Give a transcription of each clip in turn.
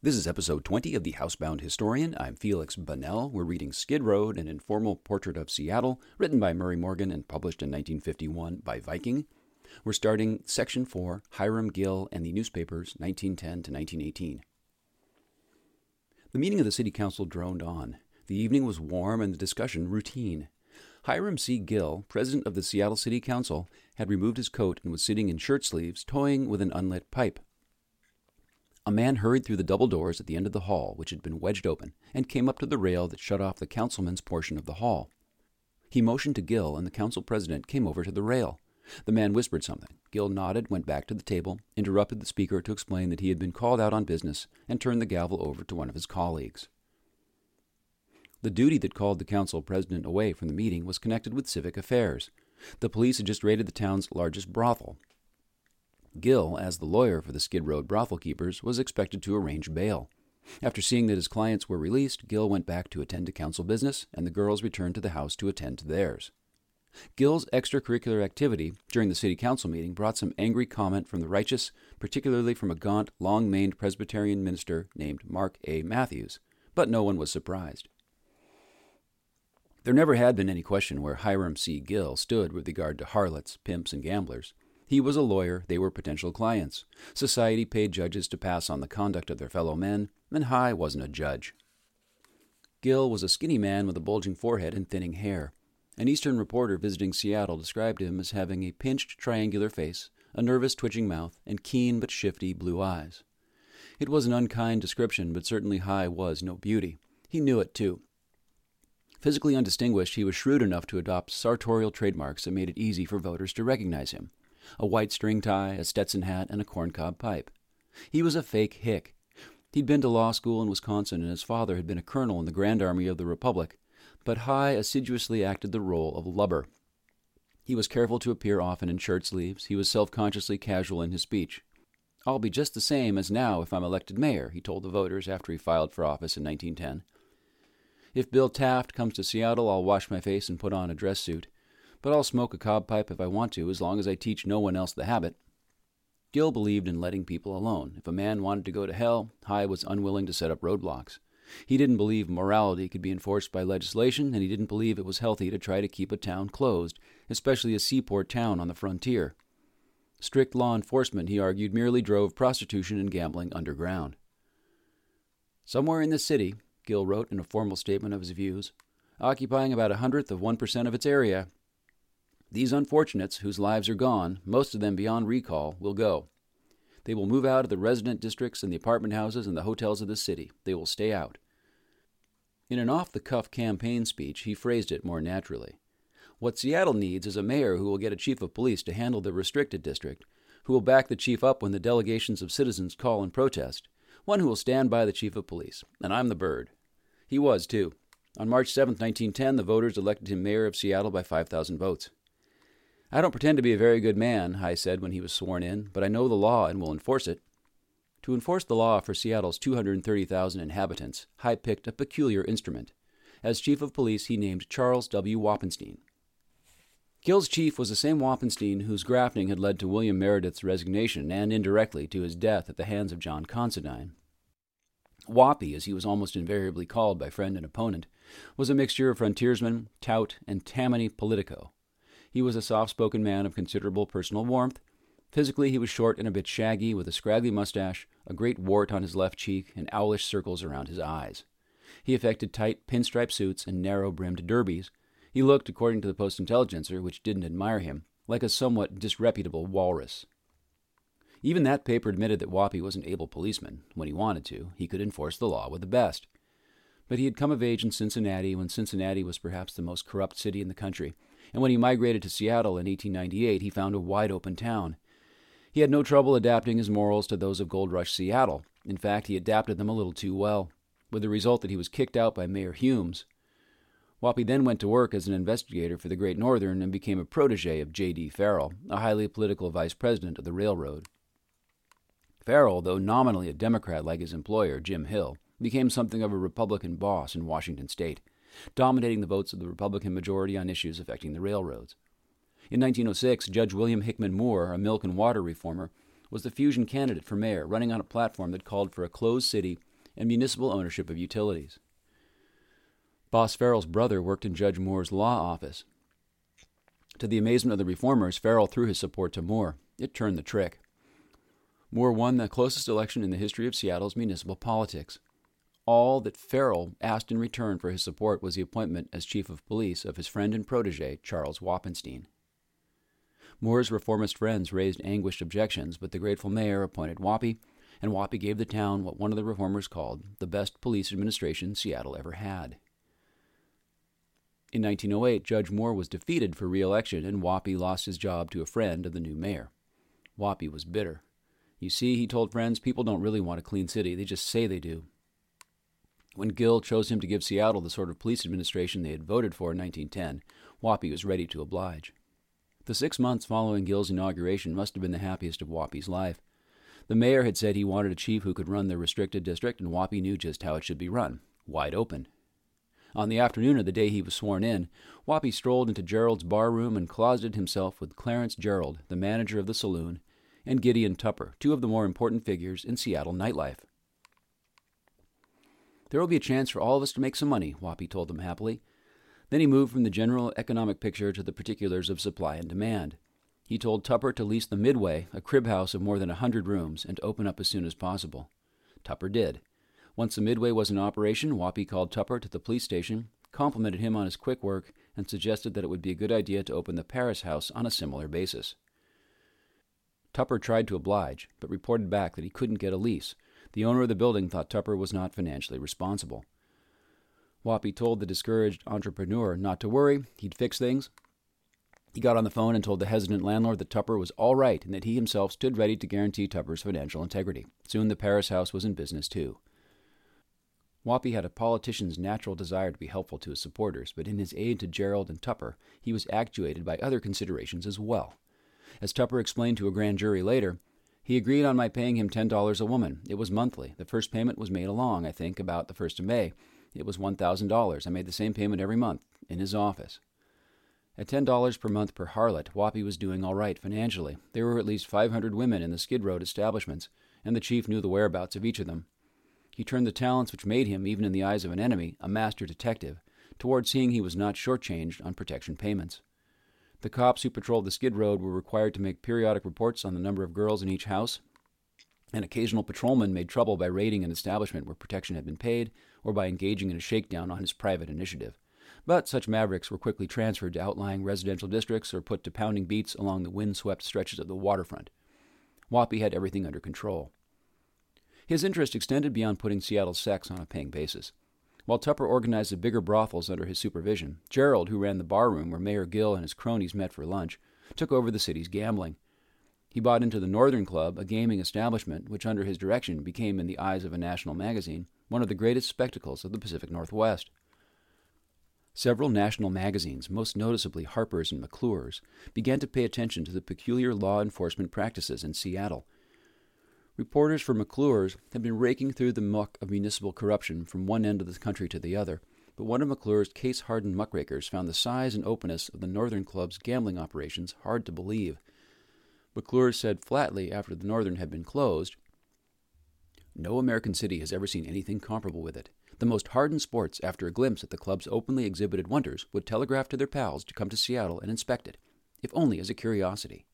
This is episode 20 of The Housebound Historian. I'm Felix Bunnell. We're reading Skid Road, an informal portrait of Seattle, written by Murray Morgan and published in 1951 by Viking. We're starting section 4, Hiram Gill and the Newspapers, 1910 to 1918. The meeting of the city council droned on. The evening was warm and the discussion routine. Hiram C. Gill, president of the Seattle City Council, had removed his coat and was sitting in shirt sleeves, toying with an unlit pipe. A man hurried through the double doors at the end of the hall, which had been wedged open, and came up to the rail that shut off the councilman's portion of the hall. He motioned to Gill, and the council president came over to the rail. The man whispered something. Gill nodded, went back to the table, interrupted the speaker to explain that he had been called out on business, and turned the gavel over to one of his colleagues. The duty that called the council president away from the meeting was connected with civic affairs. The police had just raided the town's largest brothel. Gill, as the lawyer for the Skid Road brothel keepers, was expected to arrange bail. After seeing that his clients were released, Gill went back to attend to council business, and the girls returned to the house to attend to theirs. Gill's extracurricular activity during the city council meeting brought some angry comment from the righteous, particularly from a gaunt, long maned Presbyterian minister named Mark A. Matthews, but no one was surprised. There never had been any question where Hiram C. Gill stood with regard to harlots, pimps, and gamblers. He was a lawyer, they were potential clients. Society paid judges to pass on the conduct of their fellow men, and Hi wasn't a judge. Gill was a skinny man with a bulging forehead and thinning hair. An Eastern reporter visiting Seattle described him as having a pinched triangular face, a nervous twitching mouth, and keen but shifty blue eyes. It was an unkind description, but certainly Hi was no beauty. He knew it, too. Physically undistinguished, he was shrewd enough to adopt sartorial trademarks that made it easy for voters to recognize him a white string tie, a Stetson hat, and a corncob pipe. He was a fake hick. He'd been to law school in Wisconsin, and his father had been a colonel in the Grand Army of the Republic, but Hi assiduously acted the role of lubber. He was careful to appear often in shirt sleeves. He was self consciously casual in his speech. I'll be just the same as now if I'm elected mayor, he told the voters after he filed for office in 1910. If Bill Taft comes to Seattle, I'll wash my face and put on a dress suit but I'll smoke a cob pipe if I want to, as long as I teach no one else the habit. Gill believed in letting people alone. If a man wanted to go to hell, Hi was unwilling to set up roadblocks. He didn't believe morality could be enforced by legislation, and he didn't believe it was healthy to try to keep a town closed, especially a seaport town on the frontier. Strict law enforcement, he argued, merely drove prostitution and gambling underground. Somewhere in the city, Gill wrote in a formal statement of his views, occupying about a hundredth of one percent of its area, these unfortunates, whose lives are gone, most of them beyond recall, will go. They will move out of the resident districts and the apartment houses and the hotels of the city. They will stay out. In an off the cuff campaign speech, he phrased it more naturally. What Seattle needs is a mayor who will get a chief of police to handle the restricted district, who will back the chief up when the delegations of citizens call and protest, one who will stand by the chief of police. And I'm the bird. He was, too. On March 7, 1910, the voters elected him mayor of Seattle by 5,000 votes. I don't pretend to be a very good man, Hi said when he was sworn in, but I know the law and will enforce it. To enforce the law for Seattle's 230,000 inhabitants, Hi picked a peculiar instrument. As chief of police, he named Charles W. Wappenstein. Gill's chief was the same Wappenstein whose grafting had led to William Meredith's resignation and indirectly to his death at the hands of John Considine. Wappy, as he was almost invariably called by friend and opponent, was a mixture of frontiersman, tout, and Tammany politico. He was a soft spoken man of considerable personal warmth. Physically, he was short and a bit shaggy, with a scraggly mustache, a great wart on his left cheek, and owlish circles around his eyes. He affected tight pinstripe suits and narrow brimmed derbies. He looked, according to the Post Intelligencer, which didn't admire him, like a somewhat disreputable walrus. Even that paper admitted that Wappy was an able policeman. When he wanted to, he could enforce the law with the best. But he had come of age in Cincinnati when Cincinnati was perhaps the most corrupt city in the country, and when he migrated to Seattle in 1898, he found a wide open town. He had no trouble adapting his morals to those of Gold Rush Seattle. In fact, he adapted them a little too well, with the result that he was kicked out by Mayor Humes. Wappy then went to work as an investigator for the Great Northern and became a protege of J.D. Farrell, a highly political vice president of the railroad. Farrell, though nominally a Democrat like his employer, Jim Hill, became something of a Republican boss in Washington state dominating the votes of the Republican majority on issues affecting the railroads. In 1906, Judge William Hickman Moore, a milk and water reformer, was the fusion candidate for mayor, running on a platform that called for a closed city and municipal ownership of utilities. Boss Farrell's brother worked in Judge Moore's law office. To the amazement of the reformers, Farrell threw his support to Moore. It turned the trick. Moore won the closest election in the history of Seattle's municipal politics. All that Farrell asked in return for his support was the appointment as chief of police of his friend and protege, Charles Wappenstein. Moore's reformist friends raised anguished objections, but the grateful mayor appointed Wappy, and Wappy gave the town what one of the reformers called the best police administration Seattle ever had. In 1908, Judge Moore was defeated for re election, and Wappy lost his job to a friend of the new mayor. Wappy was bitter. You see, he told friends, people don't really want a clean city, they just say they do. When Gill chose him to give Seattle the sort of police administration they had voted for in 1910, Wappy was ready to oblige. The six months following Gill's inauguration must have been the happiest of Wappy's life. The mayor had said he wanted a chief who could run the restricted district, and Wappy knew just how it should be run wide open. On the afternoon of the day he was sworn in, Wappy strolled into Gerald's bar room and closeted himself with Clarence Gerald, the manager of the saloon, and Gideon Tupper, two of the more important figures in Seattle nightlife. There will be a chance for all of us to make some money, Wappy told them happily. Then he moved from the general economic picture to the particulars of supply and demand. He told Tupper to lease the Midway, a crib house of more than a hundred rooms, and to open up as soon as possible. Tupper did. Once the Midway was in operation, Wappy called Tupper to the police station, complimented him on his quick work, and suggested that it would be a good idea to open the Paris House on a similar basis. Tupper tried to oblige, but reported back that he couldn't get a lease. The owner of the building thought Tupper was not financially responsible. Wappy told the discouraged entrepreneur not to worry, he'd fix things. He got on the phone and told the hesitant landlord that Tupper was all right and that he himself stood ready to guarantee Tupper's financial integrity. Soon the Paris house was in business too. Wappy had a politician's natural desire to be helpful to his supporters, but in his aid to Gerald and Tupper, he was actuated by other considerations as well. As Tupper explained to a grand jury later, he agreed on my paying him $10 a woman. It was monthly. The first payment was made along, I think, about the 1st of May. It was $1,000. I made the same payment every month, in his office. At $10 per month per harlot, Wappy was doing all right financially. There were at least 500 women in the Skid Road establishments, and the chief knew the whereabouts of each of them. He turned the talents which made him, even in the eyes of an enemy, a master detective, toward seeing he was not shortchanged on protection payments. The cops who patrolled the Skid Road were required to make periodic reports on the number of girls in each house. An occasional patrolman made trouble by raiding an establishment where protection had been paid, or by engaging in a shakedown on his private initiative. But such mavericks were quickly transferred to outlying residential districts or put to pounding beats along the wind-swept stretches of the waterfront. Wappy had everything under control. His interest extended beyond putting Seattle's sex on a paying basis. While Tupper organized the bigger brothels under his supervision, Gerald, who ran the barroom where Mayor Gill and his cronies met for lunch, took over the city's gambling. He bought into the Northern Club, a gaming establishment which, under his direction, became, in the eyes of a national magazine, one of the greatest spectacles of the Pacific Northwest. Several national magazines, most noticeably Harper's and McClure's, began to pay attention to the peculiar law enforcement practices in Seattle Reporters for McClure's have been raking through the muck of municipal corruption from one end of the country to the other, but one of McClure's case hardened muckrakers found the size and openness of the Northern Club's gambling operations hard to believe. McClure said flatly after the Northern had been closed No American city has ever seen anything comparable with it. The most hardened sports, after a glimpse at the club's openly exhibited wonders, would telegraph to their pals to come to Seattle and inspect it, if only as a curiosity.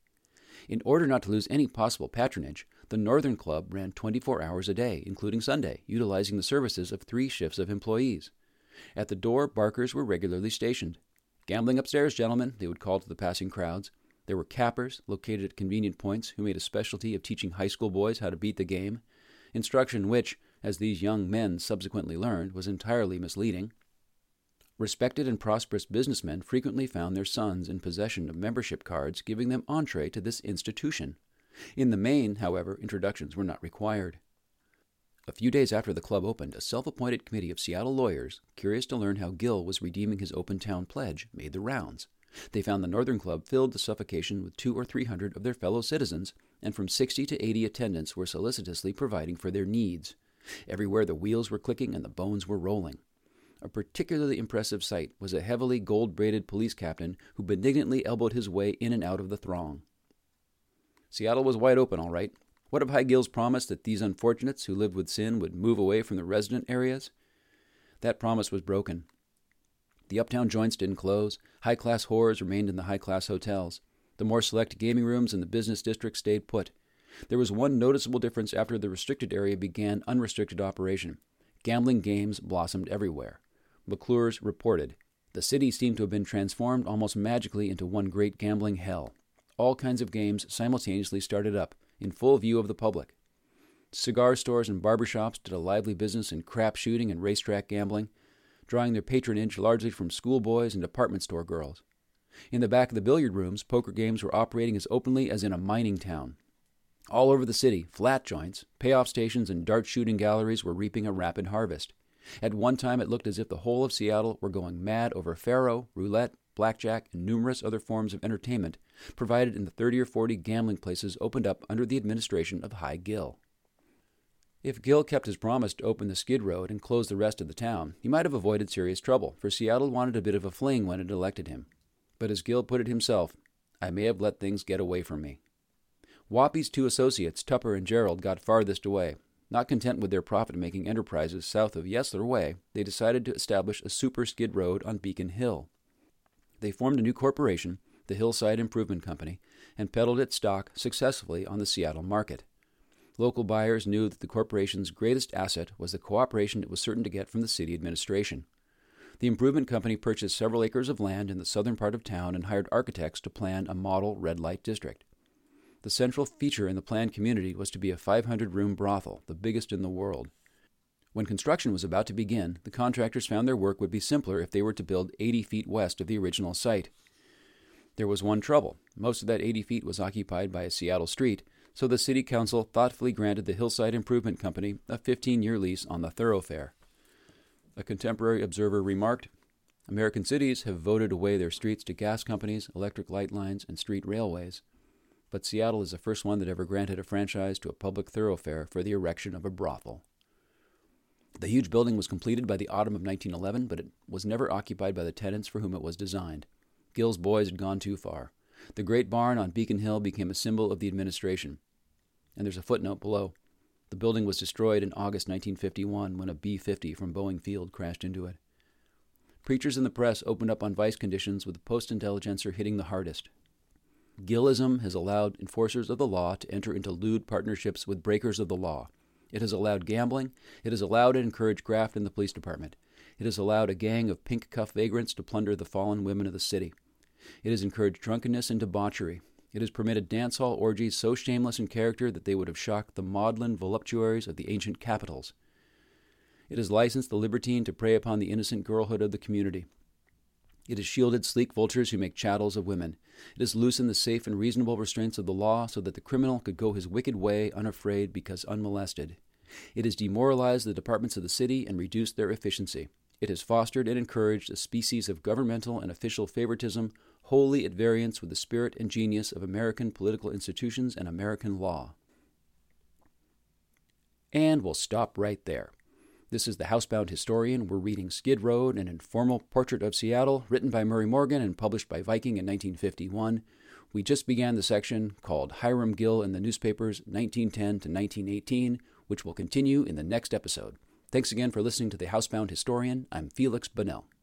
In order not to lose any possible patronage, the Northern Club ran 24 hours a day, including Sunday, utilizing the services of three shifts of employees. At the door, barkers were regularly stationed. Gambling upstairs, gentlemen, they would call to the passing crowds. There were cappers, located at convenient points, who made a specialty of teaching high school boys how to beat the game, instruction which, as these young men subsequently learned, was entirely misleading. Respected and prosperous businessmen frequently found their sons in possession of membership cards giving them entree to this institution. In the main, however, introductions were not required. A few days after the club opened, a self appointed committee of Seattle lawyers, curious to learn how Gill was redeeming his open town pledge, made the rounds. They found the Northern Club filled to suffocation with two or three hundred of their fellow citizens, and from sixty to eighty attendants were solicitously providing for their needs. Everywhere the wheels were clicking and the bones were rolling. A particularly impressive sight was a heavily gold braided police captain who benignantly elbowed his way in and out of the throng. Seattle was wide open, all right. What of Hi Gill's promise that these unfortunates who lived with sin would move away from the resident areas? That promise was broken. The uptown joints didn't close. High class whores remained in the high class hotels. The more select gaming rooms in the business district stayed put. There was one noticeable difference after the restricted area began unrestricted operation. Gambling games blossomed everywhere. McClure's reported the city seemed to have been transformed almost magically into one great gambling hell. All kinds of games simultaneously started up, in full view of the public. Cigar stores and barber shops did a lively business in crap shooting and racetrack gambling, drawing their patronage largely from schoolboys and department store girls. In the back of the billiard rooms, poker games were operating as openly as in a mining town. All over the city, flat joints, payoff stations, and dart shooting galleries were reaping a rapid harvest. At one time, it looked as if the whole of Seattle were going mad over faro, roulette, blackjack, and numerous other forms of entertainment provided in the 30 or 40 gambling places opened up under the administration of Hi Gill. If Gill kept his promise to open the skid road and close the rest of the town, he might have avoided serious trouble, for Seattle wanted a bit of a fling when it elected him. But as Gill put it himself, I may have let things get away from me. Wappy's two associates, Tupper and Gerald, got farthest away. Not content with their profit making enterprises south of Yesler Way, they decided to establish a super skid road on Beacon Hill. They formed a new corporation, the Hillside Improvement Company, and peddled its stock successfully on the Seattle market. Local buyers knew that the corporation's greatest asset was the cooperation it was certain to get from the city administration. The improvement company purchased several acres of land in the southern part of town and hired architects to plan a model red light district. The central feature in the planned community was to be a 500 room brothel, the biggest in the world. When construction was about to begin, the contractors found their work would be simpler if they were to build 80 feet west of the original site. There was one trouble. Most of that 80 feet was occupied by a Seattle street, so the City Council thoughtfully granted the Hillside Improvement Company a 15 year lease on the thoroughfare. A contemporary observer remarked American cities have voted away their streets to gas companies, electric light lines, and street railways but Seattle is the first one that ever granted a franchise to a public thoroughfare for the erection of a brothel. The huge building was completed by the autumn of 1911, but it was never occupied by the tenants for whom it was designed. Gill's boys had gone too far. The great barn on Beacon Hill became a symbol of the administration. And there's a footnote below. The building was destroyed in August 1951 when a B 50 from Boeing Field crashed into it. Preachers in the press opened up on vice conditions with the post intelligencer hitting the hardest. Gillism has allowed enforcers of the law to enter into lewd partnerships with breakers of the law. It has allowed gambling. It has allowed and encouraged graft in the police department. It has allowed a gang of pink cuff vagrants to plunder the fallen women of the city. It has encouraged drunkenness and debauchery. It has permitted dance hall orgies so shameless in character that they would have shocked the maudlin voluptuaries of the ancient capitals. It has licensed the libertine to prey upon the innocent girlhood of the community. It has shielded sleek vultures who make chattels of women. It has loosened the safe and reasonable restraints of the law so that the criminal could go his wicked way unafraid because unmolested. It has demoralized the departments of the city and reduced their efficiency. It has fostered and encouraged a species of governmental and official favoritism wholly at variance with the spirit and genius of American political institutions and American law. And we'll stop right there. This is the Housebound Historian. We're reading Skid Road, an informal portrait of Seattle, written by Murray Morgan and published by Viking in 1951. We just began the section called Hiram Gill in the Newspapers 1910 to 1918, which will continue in the next episode. Thanks again for listening to the Housebound Historian. I'm Felix Bonnell.